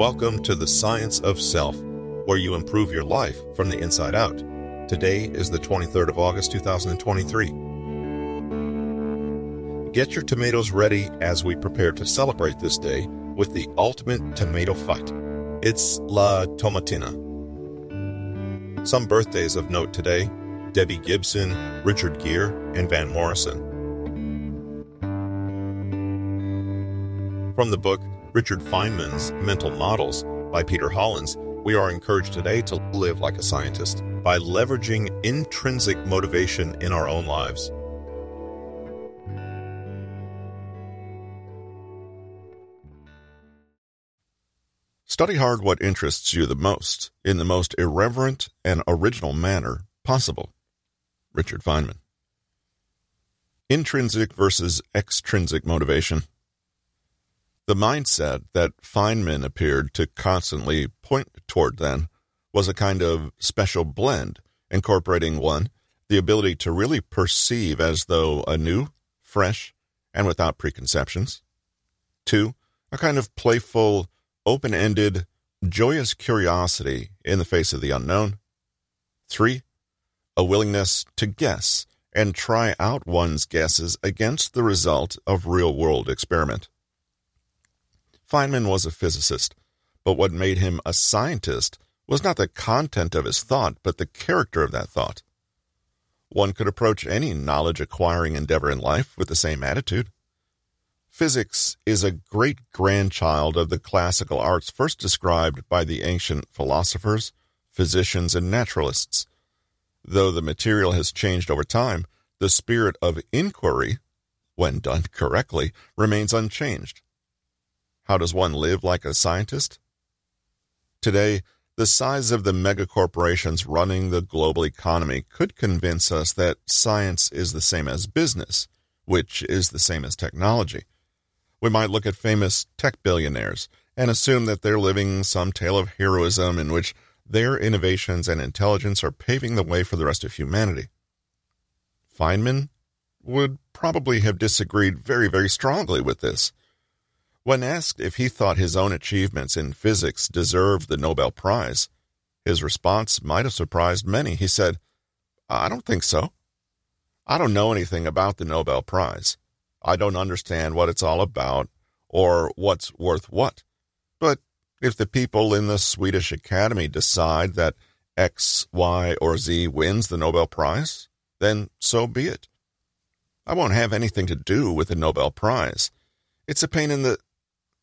Welcome to the Science of Self, where you improve your life from the inside out. Today is the 23rd of August, 2023. Get your tomatoes ready as we prepare to celebrate this day with the ultimate tomato fight. It's La Tomatina. Some birthdays of note today Debbie Gibson, Richard Gere, and Van Morrison. From the book Richard Feynman's Mental Models by Peter Hollins, we are encouraged today to live like a scientist by leveraging intrinsic motivation in our own lives. Study hard what interests you the most in the most irreverent and original manner possible. Richard Feynman. Intrinsic versus extrinsic motivation. The mindset that Feynman appeared to constantly point toward then was a kind of special blend, incorporating one, the ability to really perceive as though anew, fresh, and without preconceptions. Two, a kind of playful, open ended, joyous curiosity in the face of the unknown. Three, a willingness to guess and try out one's guesses against the result of real world experiment. Feynman was a physicist, but what made him a scientist was not the content of his thought, but the character of that thought. One could approach any knowledge acquiring endeavor in life with the same attitude. Physics is a great grandchild of the classical arts first described by the ancient philosophers, physicians, and naturalists. Though the material has changed over time, the spirit of inquiry, when done correctly, remains unchanged. How does one live like a scientist? Today, the size of the megacorporations running the global economy could convince us that science is the same as business, which is the same as technology. We might look at famous tech billionaires and assume that they're living some tale of heroism in which their innovations and intelligence are paving the way for the rest of humanity. Feynman would probably have disagreed very, very strongly with this. When asked if he thought his own achievements in physics deserved the Nobel Prize, his response might have surprised many. He said, I don't think so. I don't know anything about the Nobel Prize. I don't understand what it's all about or what's worth what. But if the people in the Swedish Academy decide that X, Y, or Z wins the Nobel Prize, then so be it. I won't have anything to do with the Nobel Prize. It's a pain in the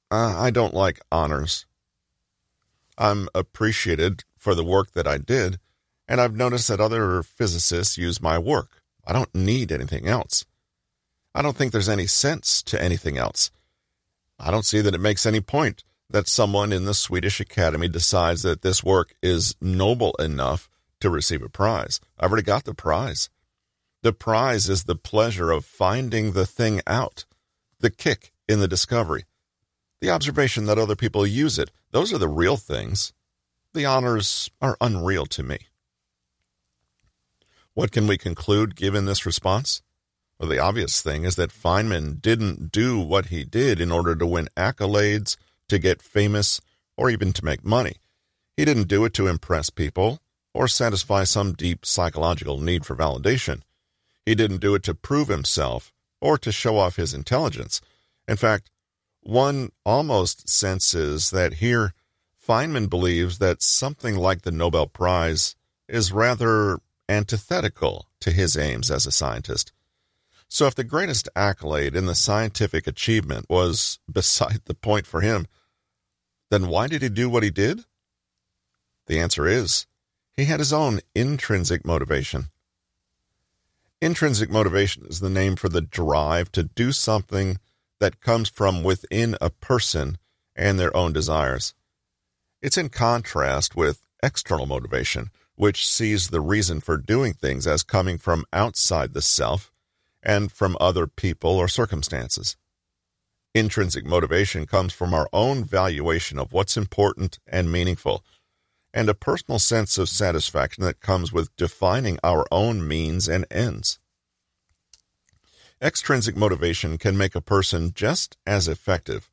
uh, I don't like honors. I'm appreciated for the work that I did, and I've noticed that other physicists use my work. I don't need anything else. I don't think there's any sense to anything else. I don't see that it makes any point that someone in the Swedish Academy decides that this work is noble enough to receive a prize. I've already got the prize. The prize is the pleasure of finding the thing out, the kick in the discovery, the observation that other people use it, those are the real things. The honors are unreal to me. What can we conclude given this response? Well, the obvious thing is that Feynman didn't do what he did in order to win accolades, to get famous, or even to make money. He didn't do it to impress people or satisfy some deep psychological need for validation. He didn't do it to prove himself or to show off his intelligence. In fact, one almost senses that here Feynman believes that something like the Nobel Prize is rather antithetical to his aims as a scientist. So, if the greatest accolade in the scientific achievement was beside the point for him, then why did he do what he did? The answer is he had his own intrinsic motivation. Intrinsic motivation is the name for the drive to do something that comes from within a person and their own desires. It's in contrast with external motivation, which sees the reason for doing things as coming from outside the self and from other people or circumstances. Intrinsic motivation comes from our own valuation of what's important and meaningful, and a personal sense of satisfaction that comes with defining our own means and ends. Extrinsic motivation can make a person just as effective,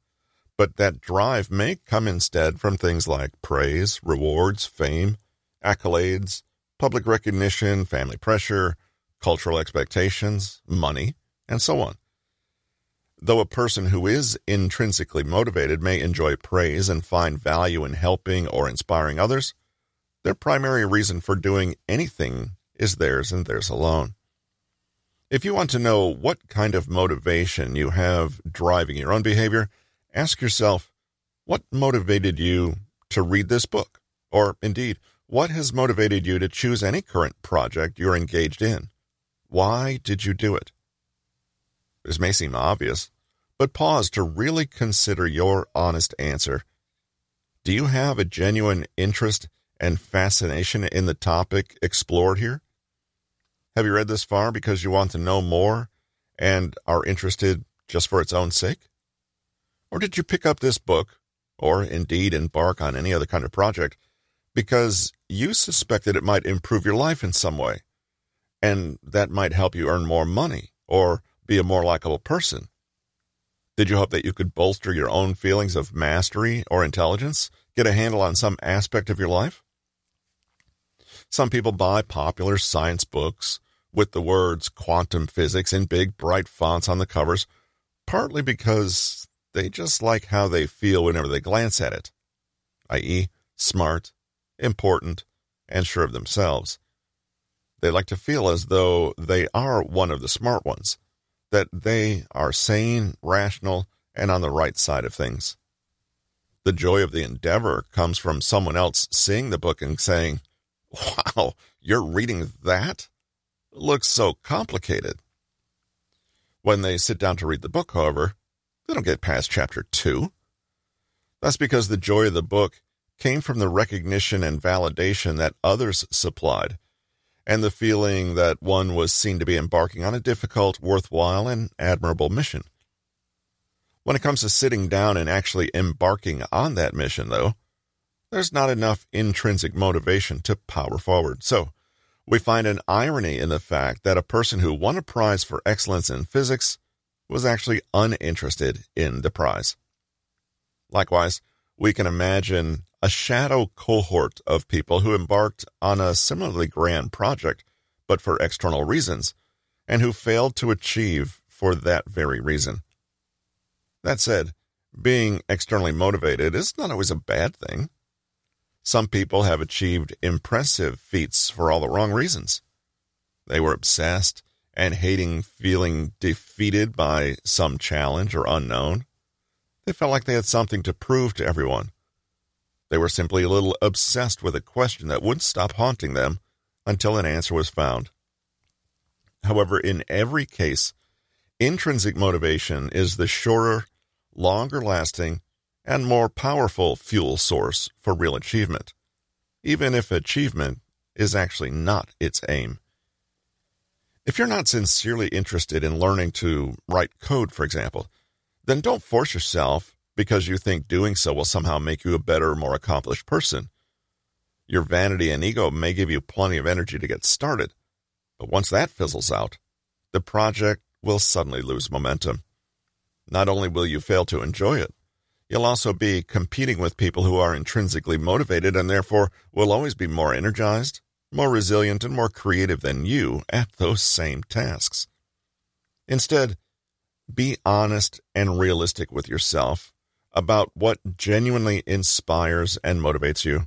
but that drive may come instead from things like praise, rewards, fame, accolades, public recognition, family pressure, cultural expectations, money, and so on. Though a person who is intrinsically motivated may enjoy praise and find value in helping or inspiring others, their primary reason for doing anything is theirs and theirs alone. If you want to know what kind of motivation you have driving your own behavior, ask yourself what motivated you to read this book? Or indeed, what has motivated you to choose any current project you're engaged in? Why did you do it? This may seem obvious, but pause to really consider your honest answer. Do you have a genuine interest and fascination in the topic explored here? Have you read this far because you want to know more and are interested just for its own sake? Or did you pick up this book, or indeed embark on any other kind of project, because you suspected it might improve your life in some way, and that might help you earn more money or be a more likable person? Did you hope that you could bolster your own feelings of mastery or intelligence, get a handle on some aspect of your life? Some people buy popular science books with the words quantum physics in big bright fonts on the covers, partly because they just like how they feel whenever they glance at it, i.e., smart, important, and sure of themselves. They like to feel as though they are one of the smart ones, that they are sane, rational, and on the right side of things. The joy of the endeavor comes from someone else seeing the book and saying, Wow, you're reading that? Looks so complicated. When they sit down to read the book, however, they don't get past chapter two. That's because the joy of the book came from the recognition and validation that others supplied, and the feeling that one was seen to be embarking on a difficult, worthwhile, and admirable mission. When it comes to sitting down and actually embarking on that mission, though, there's not enough intrinsic motivation to power forward. So, we find an irony in the fact that a person who won a prize for excellence in physics was actually uninterested in the prize. Likewise, we can imagine a shadow cohort of people who embarked on a similarly grand project, but for external reasons, and who failed to achieve for that very reason. That said, being externally motivated is not always a bad thing. Some people have achieved impressive feats for all the wrong reasons. They were obsessed and hating feeling defeated by some challenge or unknown. They felt like they had something to prove to everyone. They were simply a little obsessed with a question that wouldn't stop haunting them until an answer was found. However, in every case, intrinsic motivation is the shorter, longer lasting, and more powerful fuel source for real achievement, even if achievement is actually not its aim. If you're not sincerely interested in learning to write code, for example, then don't force yourself because you think doing so will somehow make you a better, more accomplished person. Your vanity and ego may give you plenty of energy to get started, but once that fizzles out, the project will suddenly lose momentum. Not only will you fail to enjoy it, You'll also be competing with people who are intrinsically motivated and therefore will always be more energized, more resilient, and more creative than you at those same tasks. Instead, be honest and realistic with yourself about what genuinely inspires and motivates you.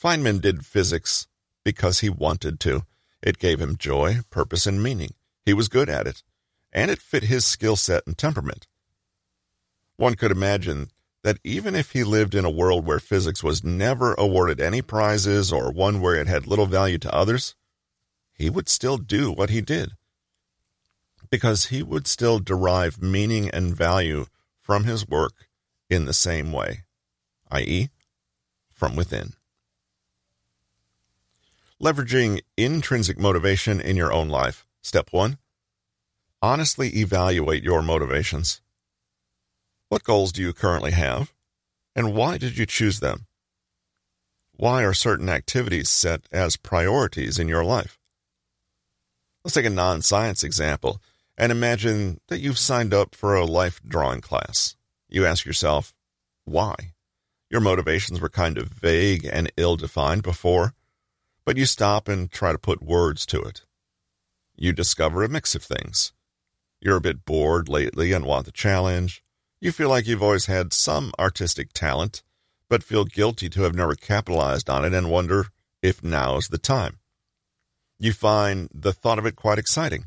Feynman did physics because he wanted to. It gave him joy, purpose, and meaning. He was good at it, and it fit his skill set and temperament. One could imagine that even if he lived in a world where physics was never awarded any prizes or one where it had little value to others, he would still do what he did. Because he would still derive meaning and value from his work in the same way, i.e., from within. Leveraging intrinsic motivation in your own life. Step one honestly evaluate your motivations. What goals do you currently have? And why did you choose them? Why are certain activities set as priorities in your life? Let's take a non science example and imagine that you've signed up for a life drawing class. You ask yourself, why? Your motivations were kind of vague and ill defined before, but you stop and try to put words to it. You discover a mix of things. You're a bit bored lately and want the challenge. You feel like you've always had some artistic talent, but feel guilty to have never capitalized on it and wonder if now's the time. You find the thought of it quite exciting.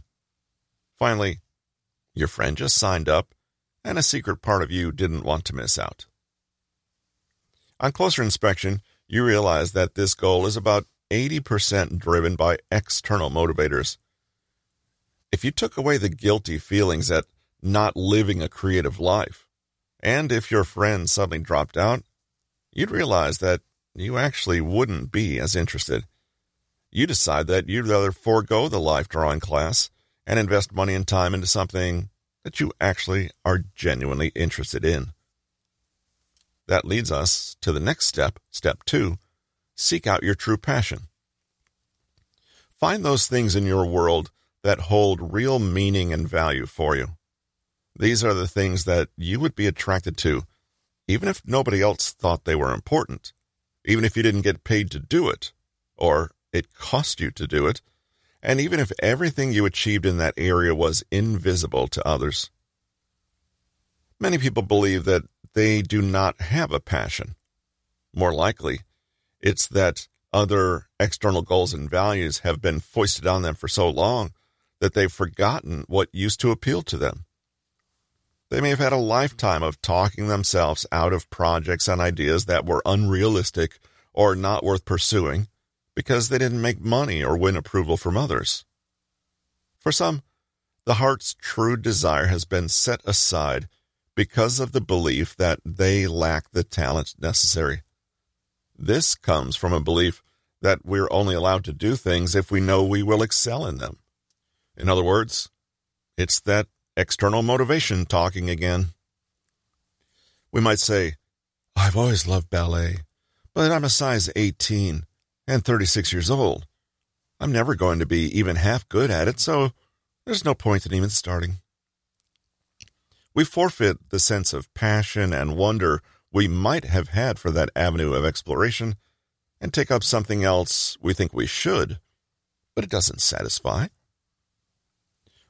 Finally, your friend just signed up, and a secret part of you didn't want to miss out. On closer inspection, you realize that this goal is about 80% driven by external motivators. If you took away the guilty feelings at not living a creative life, and if your friend suddenly dropped out, you'd realize that you actually wouldn't be as interested. You decide that you'd rather forego the life drawing class and invest money and time into something that you actually are genuinely interested in. That leads us to the next step, step two seek out your true passion. Find those things in your world that hold real meaning and value for you. These are the things that you would be attracted to, even if nobody else thought they were important, even if you didn't get paid to do it, or it cost you to do it, and even if everything you achieved in that area was invisible to others. Many people believe that they do not have a passion. More likely, it's that other external goals and values have been foisted on them for so long that they've forgotten what used to appeal to them. They may have had a lifetime of talking themselves out of projects and ideas that were unrealistic or not worth pursuing because they didn't make money or win approval from others. For some, the heart's true desire has been set aside because of the belief that they lack the talent necessary. This comes from a belief that we're only allowed to do things if we know we will excel in them. In other words, it's that external motivation talking again. We might say, I've always loved ballet, but I'm a size 18 and 36 years old. I'm never going to be even half good at it, so there's no point in even starting. We forfeit the sense of passion and wonder we might have had for that avenue of exploration and take up something else we think we should, but it doesn't satisfy.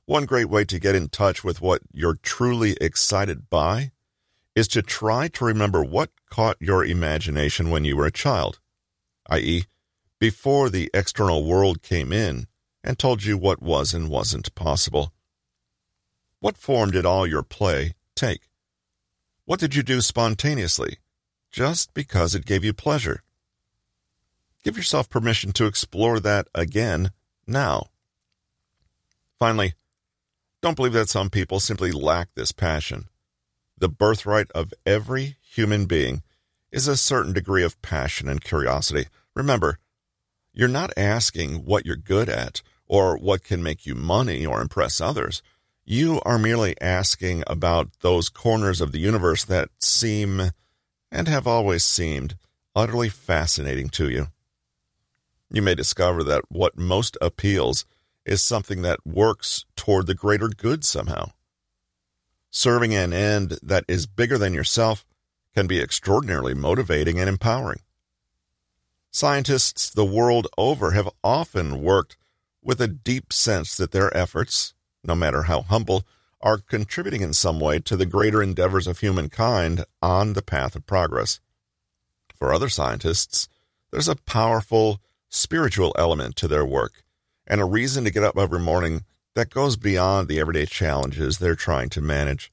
One great way to get in touch with what you're truly excited by is to try to remember what caught your imagination when you were a child, i.e., before the external world came in and told you what was and wasn't possible. What form did all your play take? What did you do spontaneously, just because it gave you pleasure? Give yourself permission to explore that again now. Finally, don't believe that some people simply lack this passion. The birthright of every human being is a certain degree of passion and curiosity. Remember, you're not asking what you're good at or what can make you money or impress others. You are merely asking about those corners of the universe that seem, and have always seemed, utterly fascinating to you. You may discover that what most appeals is something that works toward the greater good somehow. Serving an end that is bigger than yourself can be extraordinarily motivating and empowering. Scientists the world over have often worked with a deep sense that their efforts, no matter how humble, are contributing in some way to the greater endeavors of humankind on the path of progress. For other scientists, there's a powerful spiritual element to their work and a reason to get up every morning that goes beyond the everyday challenges they're trying to manage.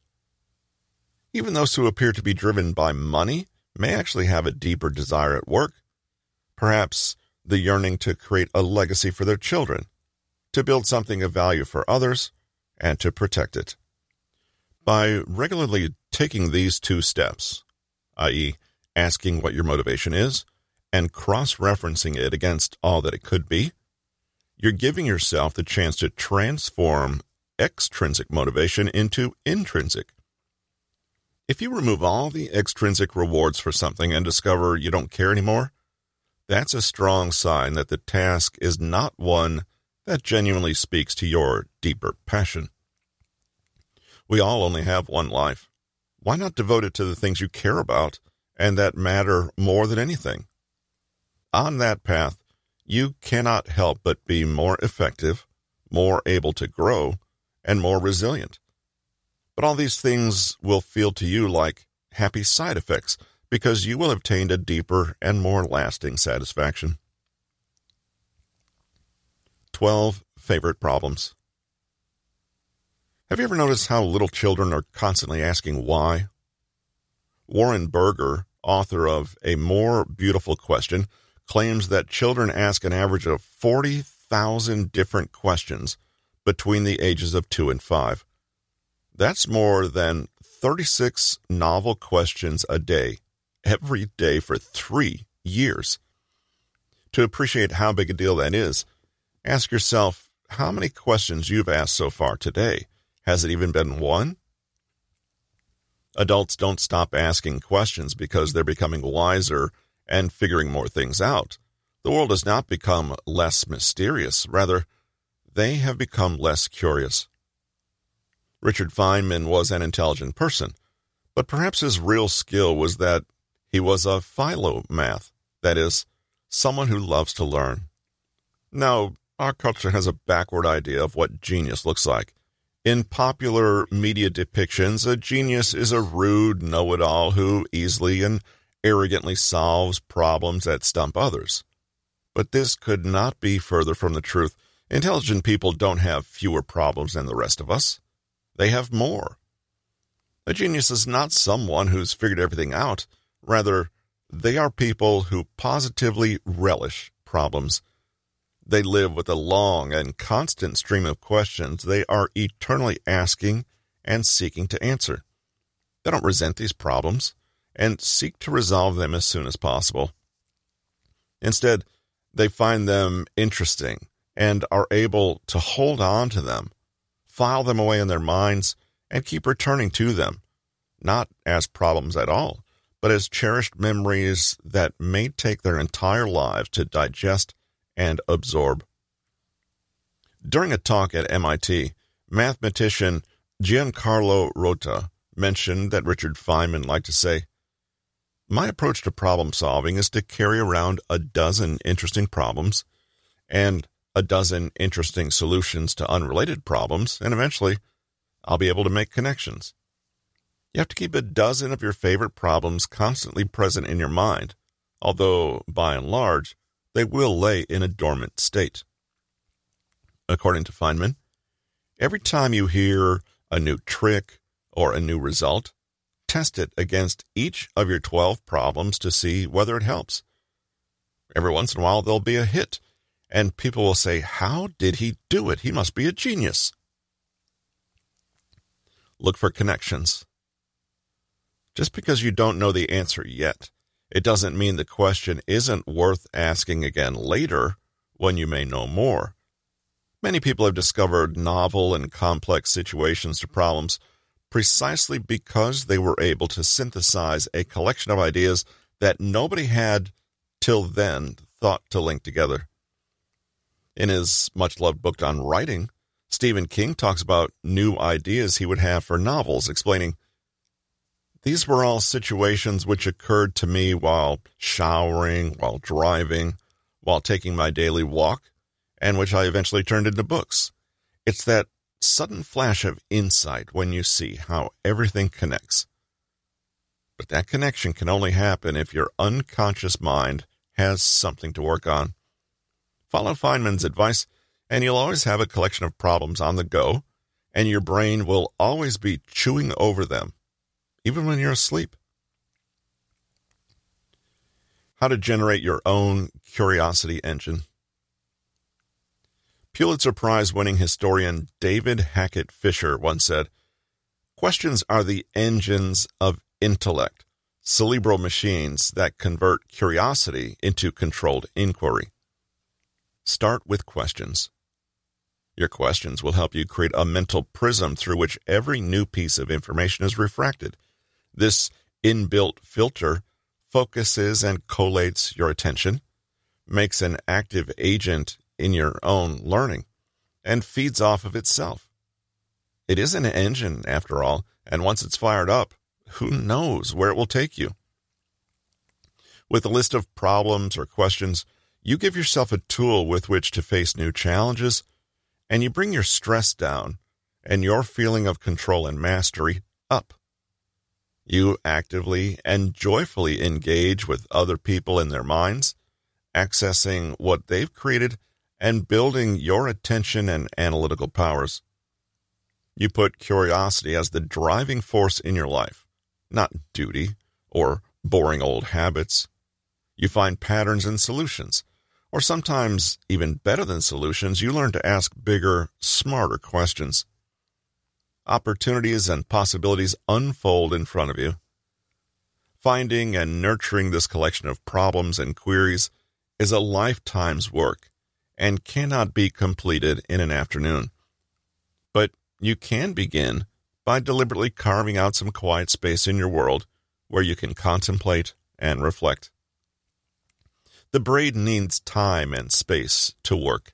Even those who appear to be driven by money may actually have a deeper desire at work Perhaps the yearning to create a legacy for their children, to build something of value for others, and to protect it. By regularly taking these two steps, i.e., asking what your motivation is and cross referencing it against all that it could be, you're giving yourself the chance to transform extrinsic motivation into intrinsic. If you remove all the extrinsic rewards for something and discover you don't care anymore, that's a strong sign that the task is not one that genuinely speaks to your deeper passion. We all only have one life. why not devote it to the things you care about and that matter more than anything? On that path, you cannot help but be more effective, more able to grow, and more resilient. But all these things will feel to you like happy side effects because you will have attained a deeper and more lasting satisfaction. 12 Favorite Problems Have you ever noticed how little children are constantly asking why? Warren Berger, author of A More Beautiful Question, claims that children ask an average of 40,000 different questions between the ages of 2 and 5. That's more than 36 novel questions a day, every day for three years. To appreciate how big a deal that is, ask yourself how many questions you've asked so far today. Has it even been one? Adults don't stop asking questions because they're becoming wiser and figuring more things out. The world has not become less mysterious. Rather, they have become less curious. Richard Feynman was an intelligent person, but perhaps his real skill was that he was a philomath, that is, someone who loves to learn. Now, our culture has a backward idea of what genius looks like. In popular media depictions, a genius is a rude know it all who easily and arrogantly solves problems that stump others. But this could not be further from the truth. Intelligent people don't have fewer problems than the rest of us, they have more. A genius is not someone who's figured everything out. Rather, they are people who positively relish problems. They live with a long and constant stream of questions they are eternally asking and seeking to answer. They don't resent these problems and seek to resolve them as soon as possible. Instead, they find them interesting and are able to hold on to them, file them away in their minds, and keep returning to them, not as problems at all, but as cherished memories that may take their entire lives to digest and absorb. During a talk at MIT, mathematician Giancarlo Rota mentioned that Richard Feynman liked to say, my approach to problem solving is to carry around a dozen interesting problems and a dozen interesting solutions to unrelated problems, and eventually I'll be able to make connections. You have to keep a dozen of your favorite problems constantly present in your mind, although, by and large, they will lay in a dormant state. According to Feynman, every time you hear a new trick or a new result, test it against each of your 12 problems to see whether it helps. Every once in a while, there'll be a hit, and people will say, How did he do it? He must be a genius. Look for connections. Just because you don't know the answer yet, it doesn't mean the question isn't worth asking again later when you may know more. Many people have discovered novel and complex situations to problems precisely because they were able to synthesize a collection of ideas that nobody had till then thought to link together. In his much loved book on writing, Stephen King talks about new ideas he would have for novels, explaining, These were all situations which occurred to me while showering, while driving, while taking my daily walk, and which I eventually turned into books. It's that sudden flash of insight when you see how everything connects. But that connection can only happen if your unconscious mind has something to work on. Follow Feynman's advice, and you'll always have a collection of problems on the go, and your brain will always be chewing over them, even when you're asleep. How to generate your own curiosity engine. Pulitzer Prize winning historian David Hackett Fischer once said Questions are the engines of intellect, cerebral machines that convert curiosity into controlled inquiry. Start with questions. Your questions will help you create a mental prism through which every new piece of information is refracted. This inbuilt filter focuses and collates your attention, makes an active agent in your own learning and feeds off of itself. It is an engine, after all, and once it's fired up, who knows where it will take you? With a list of problems or questions, you give yourself a tool with which to face new challenges, and you bring your stress down and your feeling of control and mastery up. You actively and joyfully engage with other people in their minds, accessing what they've created and building your attention and analytical powers. You put curiosity as the driving force in your life, not duty or boring old habits. You find patterns and solutions, or sometimes even better than solutions, you learn to ask bigger, smarter questions. Opportunities and possibilities unfold in front of you. Finding and nurturing this collection of problems and queries is a lifetime's work and cannot be completed in an afternoon. But you can begin by deliberately carving out some quiet space in your world where you can contemplate and reflect. The braid needs time and space to work.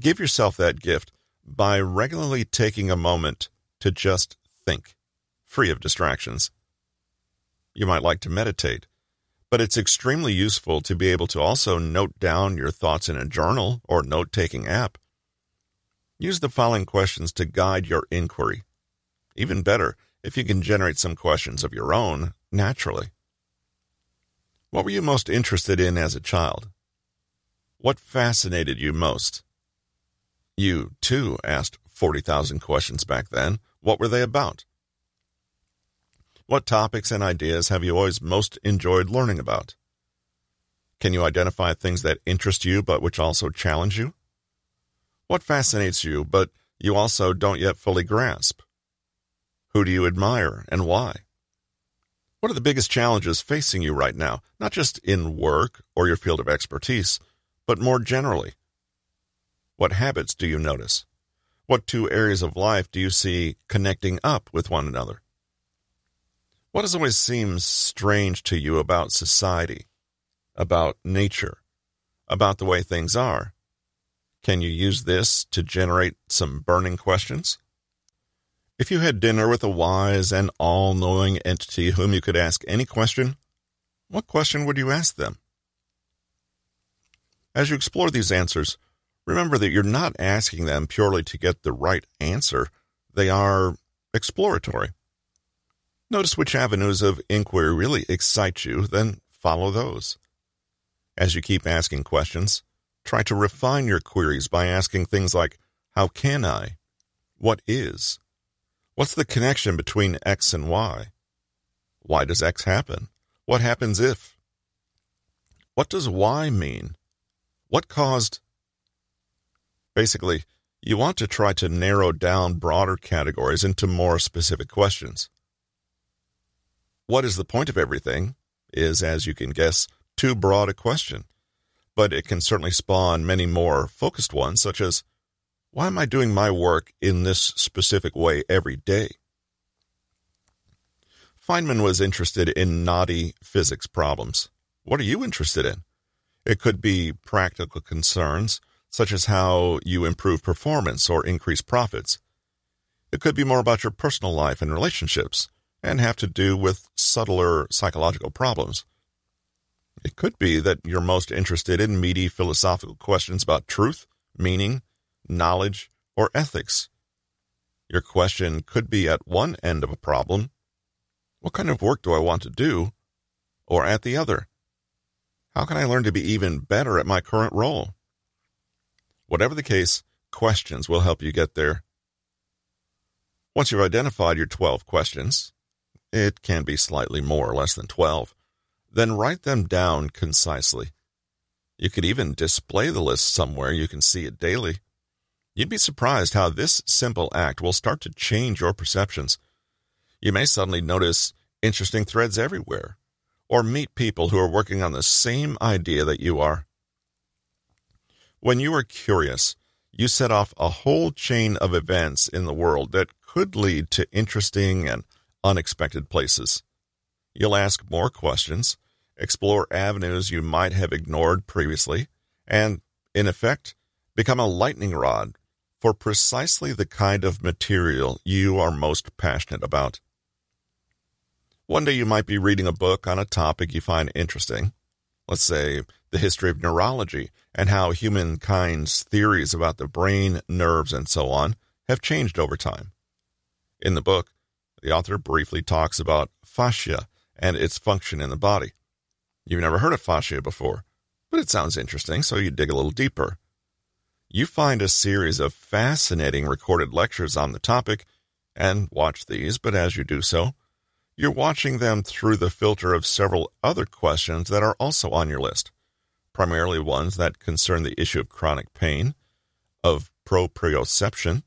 Give yourself that gift by regularly taking a moment to just think, free of distractions. You might like to meditate, but it's extremely useful to be able to also note down your thoughts in a journal or note taking app. Use the following questions to guide your inquiry. Even better, if you can generate some questions of your own naturally. What were you most interested in as a child? What fascinated you most? You, too, asked 40,000 questions back then. What were they about? What topics and ideas have you always most enjoyed learning about? Can you identify things that interest you but which also challenge you? What fascinates you but you also don't yet fully grasp? Who do you admire and why? What are the biggest challenges facing you right now, not just in work or your field of expertise, but more generally? What habits do you notice? What two areas of life do you see connecting up with one another? What does always seem strange to you about society, about nature, about the way things are? Can you use this to generate some burning questions? If you had dinner with a wise and all knowing entity whom you could ask any question, what question would you ask them? As you explore these answers, remember that you're not asking them purely to get the right answer, they are exploratory. Notice which avenues of inquiry really excite you, then follow those. As you keep asking questions, try to refine your queries by asking things like How can I? What is? What's the connection between X and Y? Why does X happen? What happens if? What does Y mean? What caused? Basically, you want to try to narrow down broader categories into more specific questions. What is the point of everything is, as you can guess, too broad a question, but it can certainly spawn many more focused ones, such as why am I doing my work in this specific way every day? Feynman was interested in knotty physics problems. What are you interested in? It could be practical concerns, such as how you improve performance or increase profits. It could be more about your personal life and relationships, and have to do with subtler psychological problems. It could be that you're most interested in meaty philosophical questions about truth, meaning, knowledge, or ethics. Your question could be at one end of a problem what kind of work do I want to do? Or at the other, how can I learn to be even better at my current role? Whatever the case, questions will help you get there. Once you've identified your 12 questions, it can be slightly more or less than 12, then write them down concisely. You could even display the list somewhere you can see it daily. You'd be surprised how this simple act will start to change your perceptions. You may suddenly notice interesting threads everywhere, or meet people who are working on the same idea that you are. When you are curious, you set off a whole chain of events in the world that could lead to interesting and unexpected places. You'll ask more questions, explore avenues you might have ignored previously, and, in effect, become a lightning rod for precisely the kind of material you are most passionate about. One day you might be reading a book on a topic you find interesting. Let's say the history of neurology and how humankind's theories about the brain, nerves, and so on have changed over time. In the book, the author briefly talks about fascia and its function in the body. You've never heard of fascia before, but it sounds interesting, so you dig a little deeper. You find a series of fascinating recorded lectures on the topic and watch these, but as you do so, you're watching them through the filter of several other questions that are also on your list, primarily ones that concern the issue of chronic pain, of proprioception,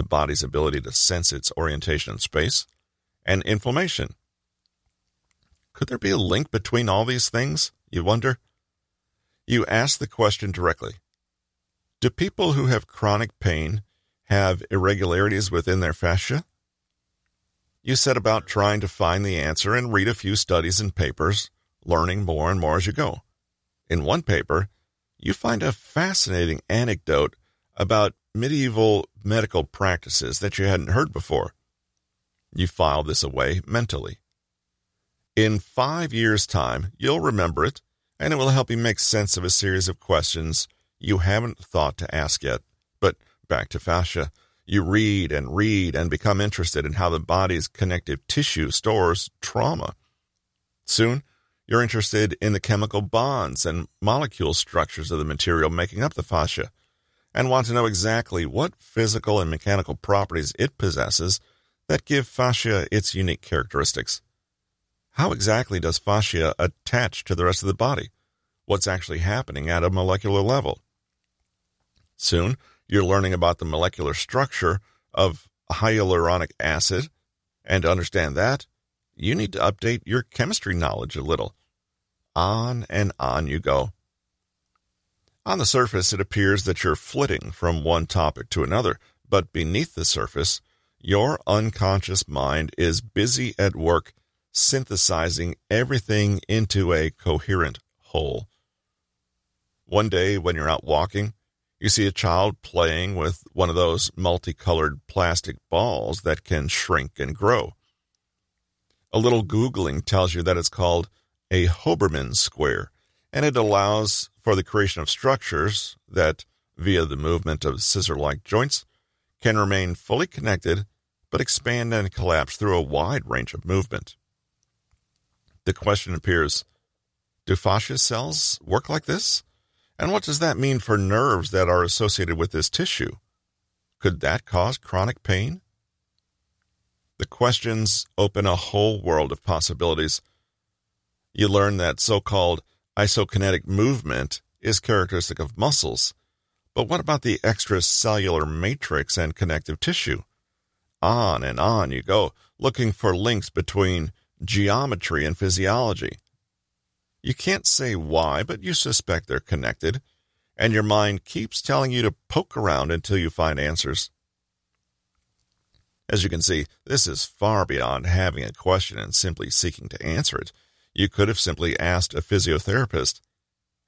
the body's ability to sense its orientation in space, and inflammation. Could there be a link between all these things, you wonder? You ask the question directly Do people who have chronic pain have irregularities within their fascia? You set about trying to find the answer and read a few studies and papers, learning more and more as you go. In one paper, you find a fascinating anecdote about medieval medical practices that you hadn't heard before. You file this away mentally. In five years' time, you'll remember it, and it will help you make sense of a series of questions you haven't thought to ask yet. But back to fascia. You read and read and become interested in how the body's connective tissue stores trauma. Soon, you're interested in the chemical bonds and molecule structures of the material making up the fascia and want to know exactly what physical and mechanical properties it possesses that give fascia its unique characteristics. How exactly does fascia attach to the rest of the body? What's actually happening at a molecular level? Soon, you're learning about the molecular structure of hyaluronic acid, and to understand that, you need to update your chemistry knowledge a little. On and on you go. On the surface, it appears that you're flitting from one topic to another, but beneath the surface, your unconscious mind is busy at work synthesizing everything into a coherent whole. One day, when you're out walking, you see a child playing with one of those multicolored plastic balls that can shrink and grow. A little Googling tells you that it's called a Hoberman sphere, and it allows for the creation of structures that, via the movement of scissor like joints, can remain fully connected but expand and collapse through a wide range of movement. The question appears Do fascia cells work like this? And what does that mean for nerves that are associated with this tissue? Could that cause chronic pain? The questions open a whole world of possibilities. You learn that so called isokinetic movement is characteristic of muscles. But what about the extracellular matrix and connective tissue? On and on you go, looking for links between geometry and physiology. You can't say why, but you suspect they're connected, and your mind keeps telling you to poke around until you find answers. As you can see, this is far beyond having a question and simply seeking to answer it. You could have simply asked a physiotherapist,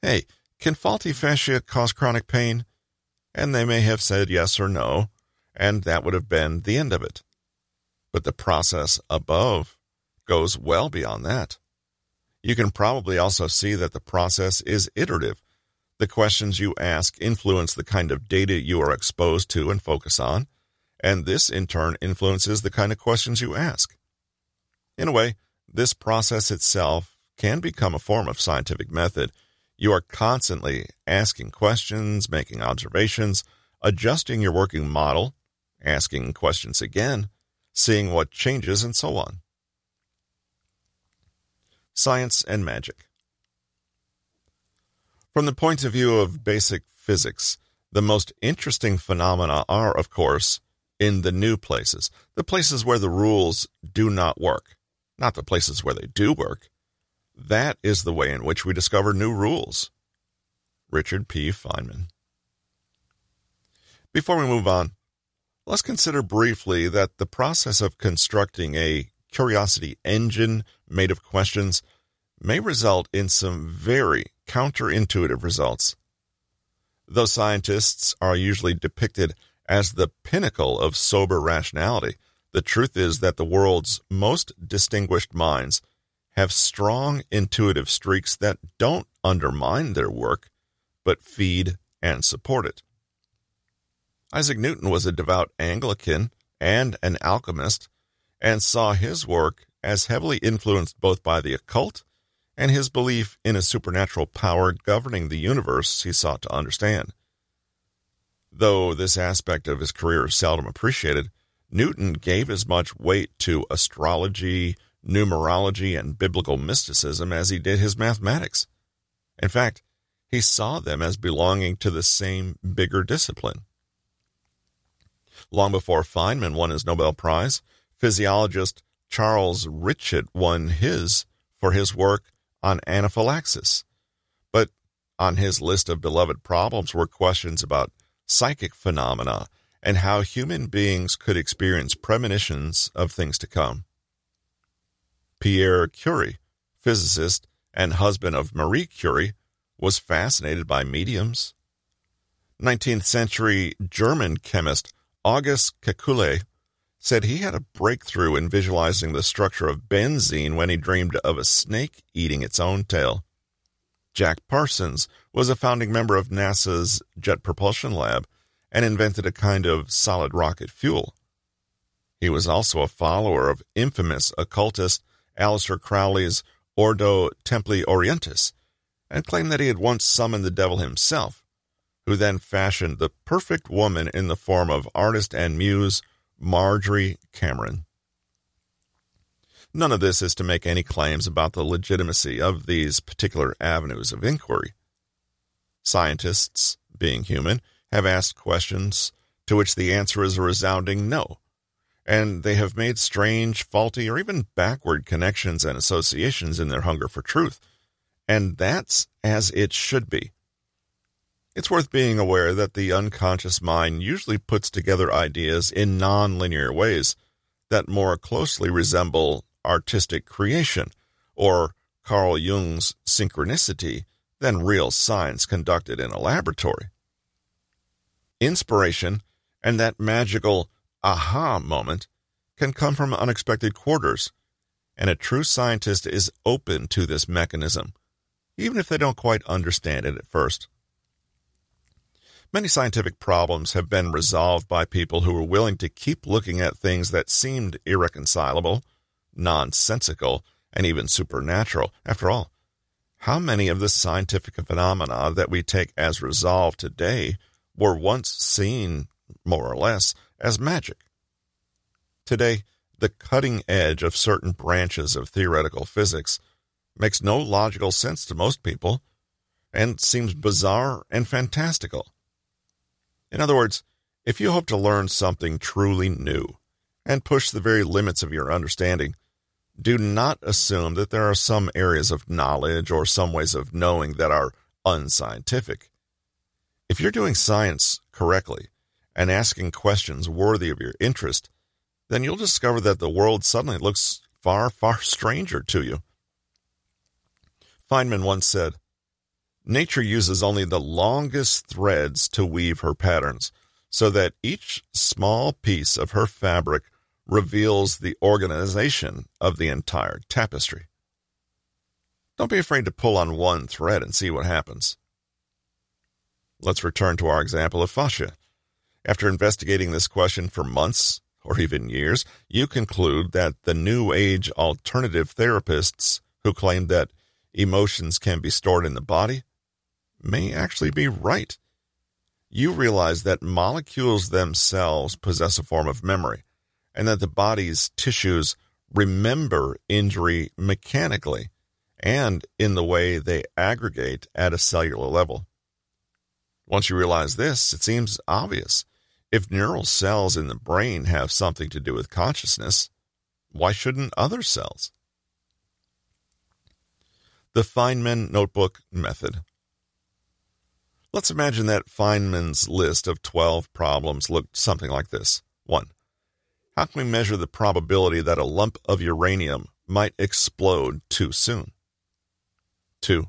Hey, can faulty fascia cause chronic pain? And they may have said yes or no, and that would have been the end of it. But the process above goes well beyond that. You can probably also see that the process is iterative. The questions you ask influence the kind of data you are exposed to and focus on, and this in turn influences the kind of questions you ask. In a way, this process itself can become a form of scientific method. You are constantly asking questions, making observations, adjusting your working model, asking questions again, seeing what changes, and so on. Science and Magic. From the point of view of basic physics, the most interesting phenomena are, of course, in the new places, the places where the rules do not work, not the places where they do work. That is the way in which we discover new rules. Richard P. Feynman. Before we move on, let's consider briefly that the process of constructing a curiosity engine made of questions may result in some very counterintuitive results. Though scientists are usually depicted as the pinnacle of sober rationality, The truth is that the world's most distinguished minds have strong intuitive streaks that don't undermine their work, but feed and support it. Isaac Newton was a devout Anglican and an alchemist, and saw his work as heavily influenced both by the occult and his belief in a supernatural power governing the universe he sought to understand. Though this aspect of his career is seldom appreciated, Newton gave as much weight to astrology, numerology, and biblical mysticism as he did his mathematics. In fact, he saw them as belonging to the same bigger discipline. Long before Feynman won his Nobel Prize, physiologist Charles Richet won his for his work on anaphylaxis. But on his list of beloved problems were questions about psychic phenomena and how human beings could experience premonitions of things to come. Pierre Curie, physicist and husband of Marie Curie, was fascinated by mediums. 19th century German chemist August Kekule said he had a breakthrough in visualizing the structure of benzene when he dreamed of a snake eating its own tail. Jack Parsons was a founding member of NASA's Jet Propulsion Lab and invented a kind of solid rocket fuel. He was also a follower of infamous occultist Aleister Crowley's Ordo Templi Orientis and claimed that he had once summoned the devil himself, who then fashioned the perfect woman in the form of artist and muse Marjorie Cameron. None of this is to make any claims about the legitimacy of these particular avenues of inquiry. Scientists, being human, have asked questions to which the answer is a resounding no, and they have made strange, faulty, or even backward connections and associations in their hunger for truth. And that's as it should be. It's worth being aware that the unconscious mind usually puts together ideas in non-linear ways that more closely resemble artistic creation or Carl Jung's synchronicity than real science conducted in a laboratory. Inspiration and that magical aha moment can come from unexpected quarters, and a true scientist is open to this mechanism, even if they don't quite understand it at first. Many scientific problems have been resolved by people who were willing to keep looking at things that seemed irreconcilable, nonsensical, and even supernatural. After all, how many of the scientific phenomena that we take as resolved today were once seen, more or less, as magic? Today, the cutting edge of certain branches of theoretical physics makes no logical sense to most people and seems bizarre and fantastical. In other words, if you hope to learn something truly new and push the very limits of your understanding, do not assume that there are some areas of knowledge or some ways of knowing that are unscientific. If you're doing science correctly and asking questions worthy of your interest, then you'll discover that the world suddenly looks far, far stranger to you. Feynman once said, Nature uses only the longest threads to weave her patterns, so that each small piece of her fabric reveals the organization of the entire tapestry. Don't be afraid to pull on one thread and see what happens. Let's return to our example of fascia. After investigating this question for months or even years, you conclude that the New Age alternative therapists who claim that emotions can be stored in the body may actually be right. You realize that molecules themselves possess a form of memory, and that the body's tissues remember injury mechanically and in the way they aggregate at a cellular level. Once you realize this, it seems obvious. If neural cells in the brain have something to do with consciousness, why shouldn't other cells? The Feynman Notebook Method Let's imagine that Feynman's list of 12 problems looked something like this. 1. How can we measure the probability that a lump of uranium might explode too soon? 2.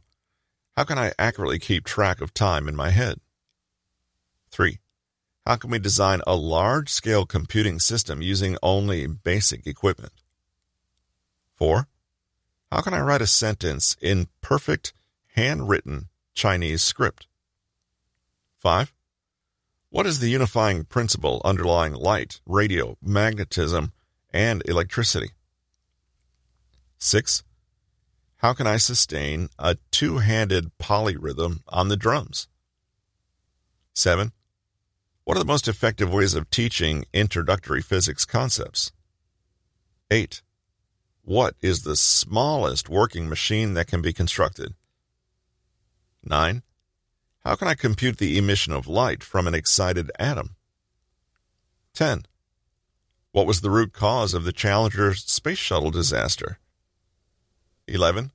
How can I accurately keep track of time in my head? 3. How can we design a large scale computing system using only basic equipment? 4. How can I write a sentence in perfect handwritten Chinese script? 5. What is the unifying principle underlying light, radio, magnetism, and electricity? 6. How can I sustain a two handed polyrhythm on the drums? 7. What are the most effective ways of teaching introductory physics concepts? 8. What is the smallest working machine that can be constructed? 9. How can I compute the emission of light from an excited atom? 10. What was the root cause of the Challenger space shuttle disaster? 11.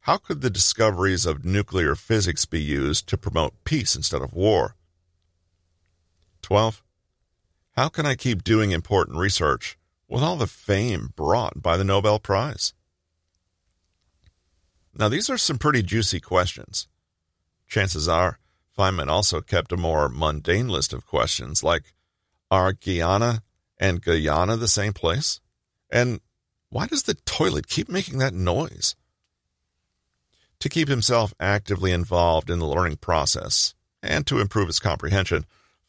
How could the discoveries of nuclear physics be used to promote peace instead of war? 12. How can I keep doing important research with all the fame brought by the Nobel Prize? Now, these are some pretty juicy questions. Chances are, Feynman also kept a more mundane list of questions like Are Guyana and Guyana the same place? And why does the toilet keep making that noise? To keep himself actively involved in the learning process and to improve his comprehension,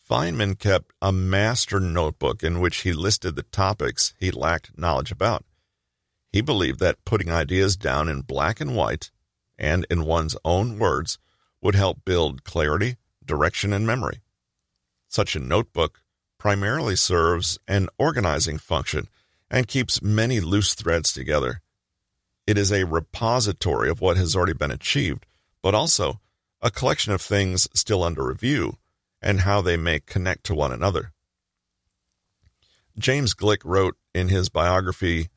Feynman kept a master notebook in which he listed the topics he lacked knowledge about. He believed that putting ideas down in black and white and in one's own words would help build clarity, direction, and memory. Such a notebook primarily serves an organizing function and keeps many loose threads together. It is a repository of what has already been achieved, but also a collection of things still under review and how they may connect to one another. James Gleick wrote in his biography,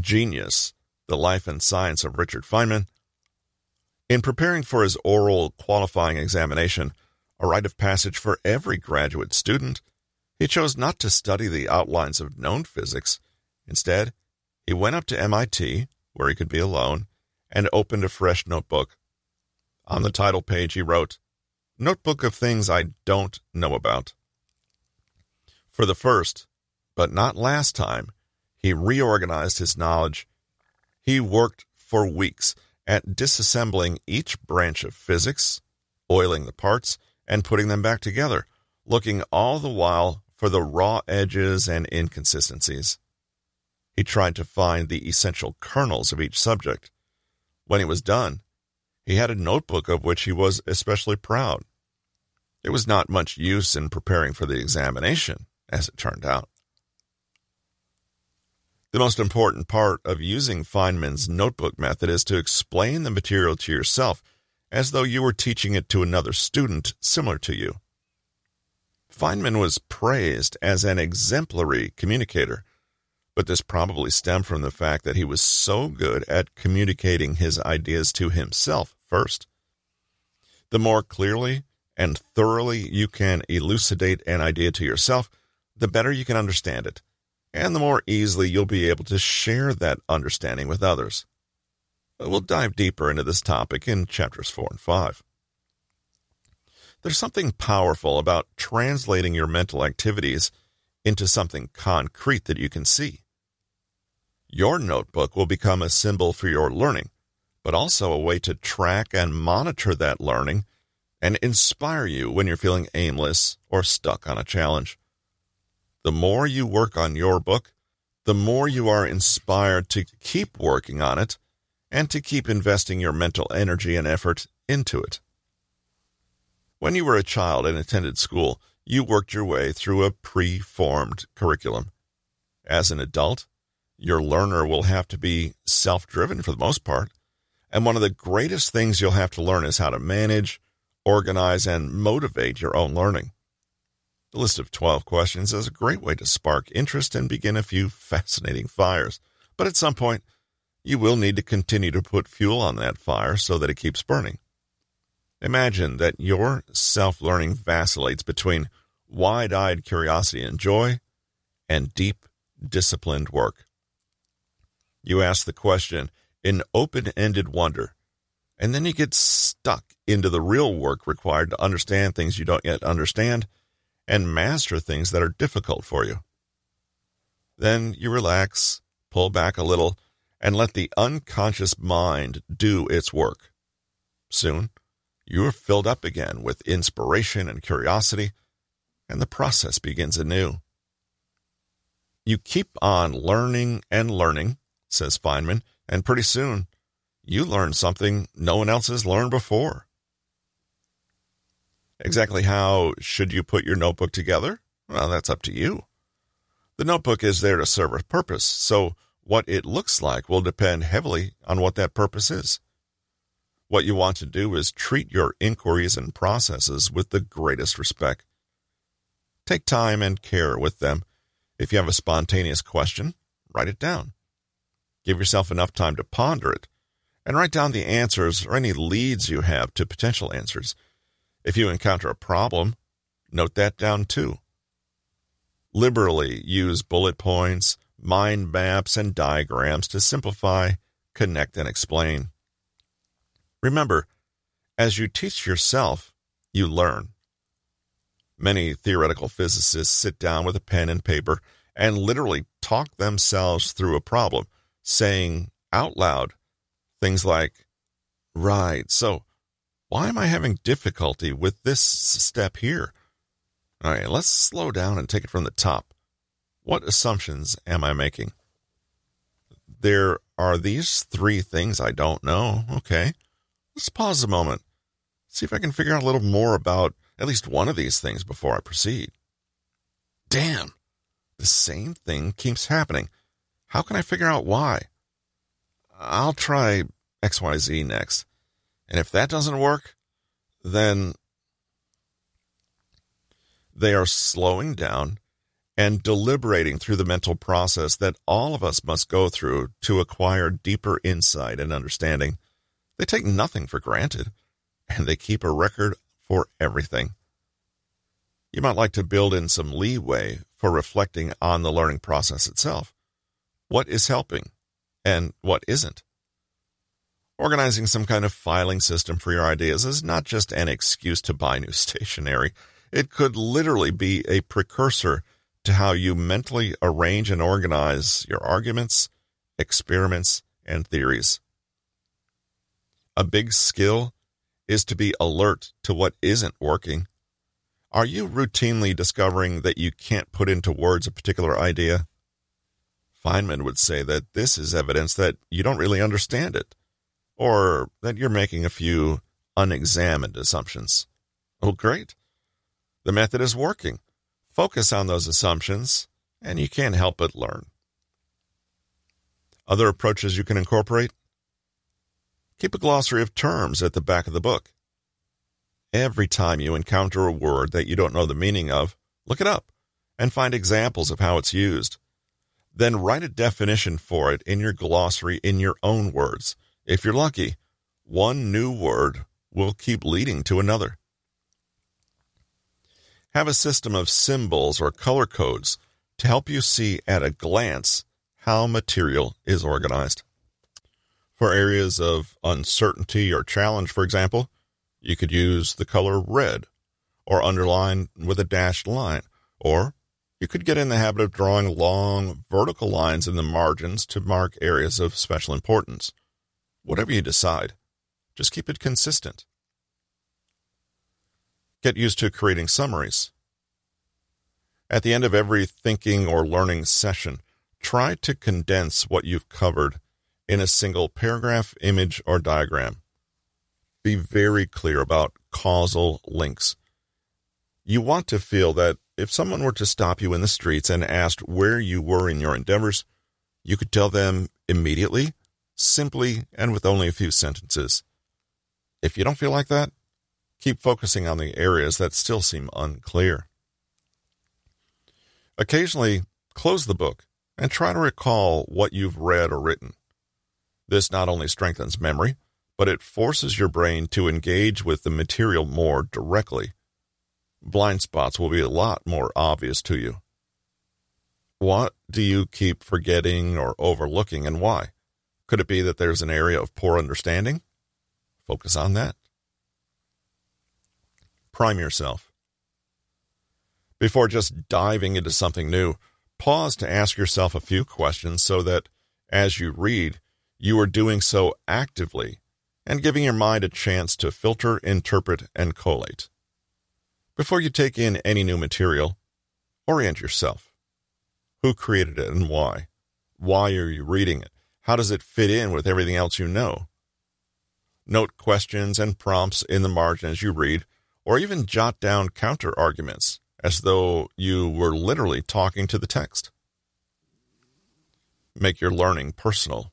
Genius The Life and Science of Richard Feynman. In preparing for his oral qualifying examination, a rite of passage for every graduate student, he chose not to study the outlines of known physics. Instead, he went up to MIT, where he could be alone, and opened a fresh notebook. On the title page, he wrote, Notebook of Things I Don't Know About. For the first, but not last time, he reorganized his knowledge. He worked for weeks at disassembling each branch of physics, oiling the parts, and putting them back together, looking all the while for the raw edges and inconsistencies. He tried to find the essential kernels of each subject. When he was done, he had a notebook of which he was especially proud. It was not much use in preparing for the examination, as it turned out. The most important part of using Feynman's notebook method is to explain the material to yourself as though you were teaching it to another student similar to you. Feynman was praised as an exemplary communicator, but this probably stemmed from the fact that he was so good at communicating his ideas to himself first. The more clearly and thoroughly you can elucidate an idea to yourself, the better you can understand it, and the more easily you'll be able to share that understanding with others. We'll dive deeper into this topic in chapters 4 and 5. There's something powerful about translating your mental activities into something concrete that you can see. Your notebook will become a symbol for your learning, but also a way to track and monitor that learning and inspire you when you're feeling aimless or stuck on a challenge. The more you work on your book, the more you are inspired to keep working on it and to keep investing your mental energy and effort into it. When you were a child and attended school, you worked your way through a pre-formed curriculum. As an adult, your learner will have to be self-driven for the most part, and one of the greatest things you'll have to learn is how to manage, organize, and motivate your own learning. The list of 12 questions is a great way to spark interest and begin a few fascinating fires. But at some point, you will need to continue to put fuel on that fire so that it keeps burning. Imagine that your self learning vacillates between wide eyed curiosity and joy and deep, disciplined work. You ask the question in open ended wonder and then you get stuck into the real work required to understand things you don't yet understand and master things that are difficult for you. Then you relax, pull back a little, and let the unconscious mind do its work. Soon, you are filled up again with inspiration and curiosity, and the process begins anew. You keep on learning and learning, says Feynman, and pretty soon you learn something no one else has learned before. Exactly how should you put your notebook together? Well, that's up to you. The notebook is there to serve a purpose, so what it looks like will depend heavily on what that purpose is. What you want to do is treat your inquiries and processes with the greatest respect. Take time and care with them. If you have a spontaneous question, write it down. Give yourself enough time to ponder it and write down the answers or any leads you have to potential answers. If you encounter a problem, note that down too. Liberally use bullet points, mind maps, and diagrams to simplify, connect, and explain. Remember, as you teach yourself, you learn. Many theoretical physicists sit down with a pen and paper and literally talk themselves through a problem, saying out loud things like, Right, so why am I having difficulty with this step here? All right, let's slow down and take it from the top. What assumptions am I making? There are these three things I don't know. Okay. Let's pause a moment. See if I can figure out a little more about at least one of these things before I proceed. Damn, the same thing keeps happening. How can I figure out why? I'll try XYZ next. And if that doesn't work, then they are slowing down and deliberating through the mental process that all of us must go through to acquire deeper insight and understanding. They take nothing for granted, and they keep a record for everything. You might like to build in some leeway for reflecting on the learning process itself. What is helping and what isn't? Organizing some kind of filing system for your ideas is not just an excuse to buy new stationery. It could literally be a precursor to how you mentally arrange and organize your arguments, experiments, and theories. A big skill is to be alert to what isn't working. Are you routinely discovering that you can't put into words a particular idea? Feynman would say that this is evidence that you don't really understand it, or that you're making a few unexamined assumptions. Oh, great. The method is working. Focus on those assumptions, and you can't help but learn. Other approaches you can incorporate Keep a glossary of terms at the back of the book. Every time you encounter a word that you don't know the meaning of, look it up and find examples of how it's used. Then write a definition for it in your glossary in your own words. If you're lucky, one new word will keep leading to another. Have a system of symbols or color codes to help you see at a glance how material is organized. For areas of uncertainty or challenge, for example, you could use the color red or underline with a dashed line, or you could get in the habit of drawing long vertical lines in the margins to mark areas of special importance. Whatever you decide, just keep it consistent. Get used to creating summaries. At the end of every thinking or learning session, try to condense what you've covered in a single paragraph, image, or diagram. Be very clear about causal links. You want to feel that if someone were to stop you in the streets and asked where you were in your endeavors, you could tell them immediately, simply, and with only a few sentences. If you don't feel like that, keep focusing on the areas that still seem unclear. Occasionally, close the book and try to recall what you've read or written. This not only strengthens memory, but it forces your brain to engage with the material more directly. Blind spots will be a lot more obvious to you. What do you keep forgetting or overlooking and why? Could it be that there's an area of poor understanding? Focus on that. Prime yourself. Before just diving into something new, pause to ask yourself a few questions so that as you read, you are doing so actively and giving your mind a chance to filter, interpret, and collate. Before you take in any new material, orient yourself. Who created it and why? Why are you reading it? How does it fit in with everything else you know? Note questions and prompts in the margin as you read, or even jot down counter arguments as though you were literally talking to the text. Make your learning personal.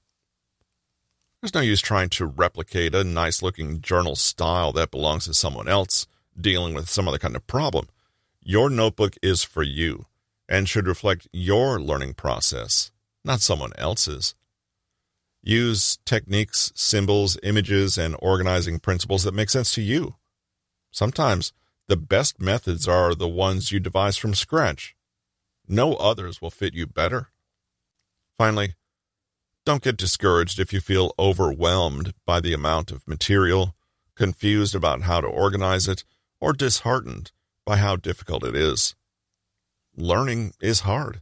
There's no use trying to replicate a nice looking journal style that belongs to someone else dealing with some other kind of problem. Your notebook is for you and should reflect your learning process, not someone else's. Use techniques, symbols, images, and organizing principles that make sense to you. Sometimes the best methods are the ones you devise from scratch. No others will fit you better. Finally, don't get discouraged if you feel overwhelmed by the amount of material, confused about how to organize it, or disheartened by how difficult it is. Learning is hard.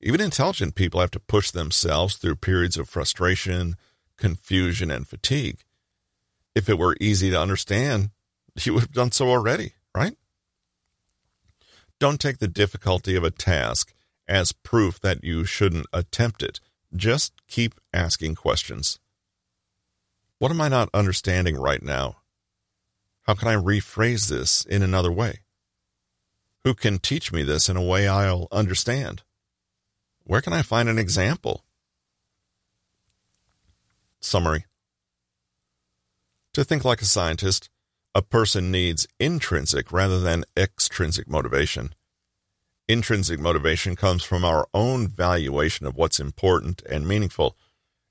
Even intelligent people have to push themselves through periods of frustration, confusion, and fatigue. If it were easy to understand, you would have done so already, right? Don't take the difficulty of a task as proof that you shouldn't attempt it. Just keep asking questions. What am I not understanding right now? How can I rephrase this in another way? Who can teach me this in a way I'll understand? Where can I find an example? Summary To think like a scientist, a person needs intrinsic rather than extrinsic motivation. Intrinsic motivation comes from our own valuation of what's important and meaningful,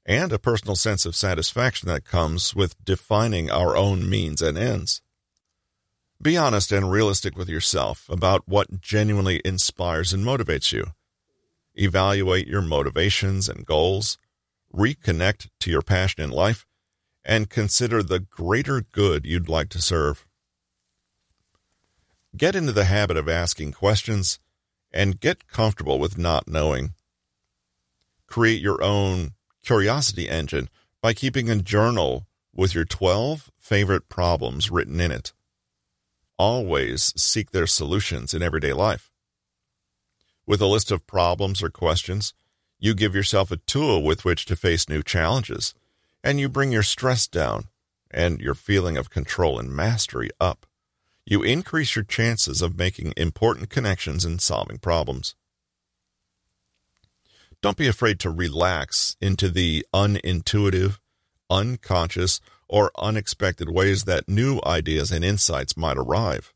and a personal sense of satisfaction that comes with defining our own means and ends. Be honest and realistic with yourself about what genuinely inspires and motivates you. Evaluate your motivations and goals, reconnect to your passion in life, and consider the greater good you'd like to serve. Get into the habit of asking questions and get comfortable with not knowing. Create your own curiosity engine by keeping a journal with your 12 favorite problems written in it. Always seek their solutions in everyday life. With a list of problems or questions, you give yourself a tool with which to face new challenges, and you bring your stress down and your feeling of control and mastery up. You increase your chances of making important connections and solving problems. Don't be afraid to relax into the unintuitive, unconscious, or unexpected ways that new ideas and insights might arrive.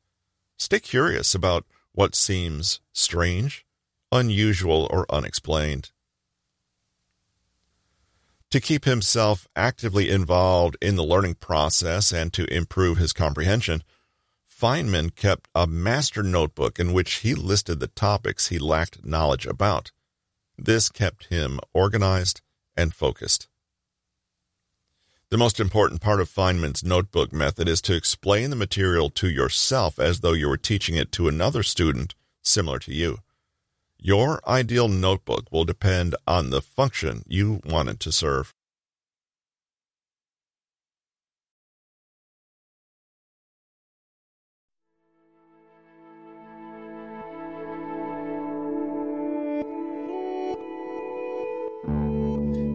Stay curious about what seems strange, unusual, or unexplained. To keep himself actively involved in the learning process and to improve his comprehension, Feynman kept a master notebook in which he listed the topics he lacked knowledge about. This kept him organized and focused. The most important part of Feynman's notebook method is to explain the material to yourself as though you were teaching it to another student similar to you. Your ideal notebook will depend on the function you want it to serve.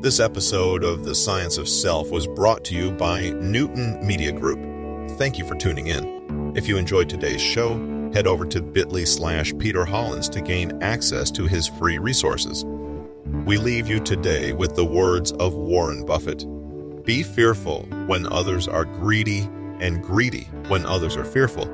This episode of The Science of Self was brought to you by Newton Media Group. Thank you for tuning in. If you enjoyed today's show, head over to bit.ly slash Peter Hollins to gain access to his free resources. We leave you today with the words of Warren Buffett Be fearful when others are greedy, and greedy when others are fearful.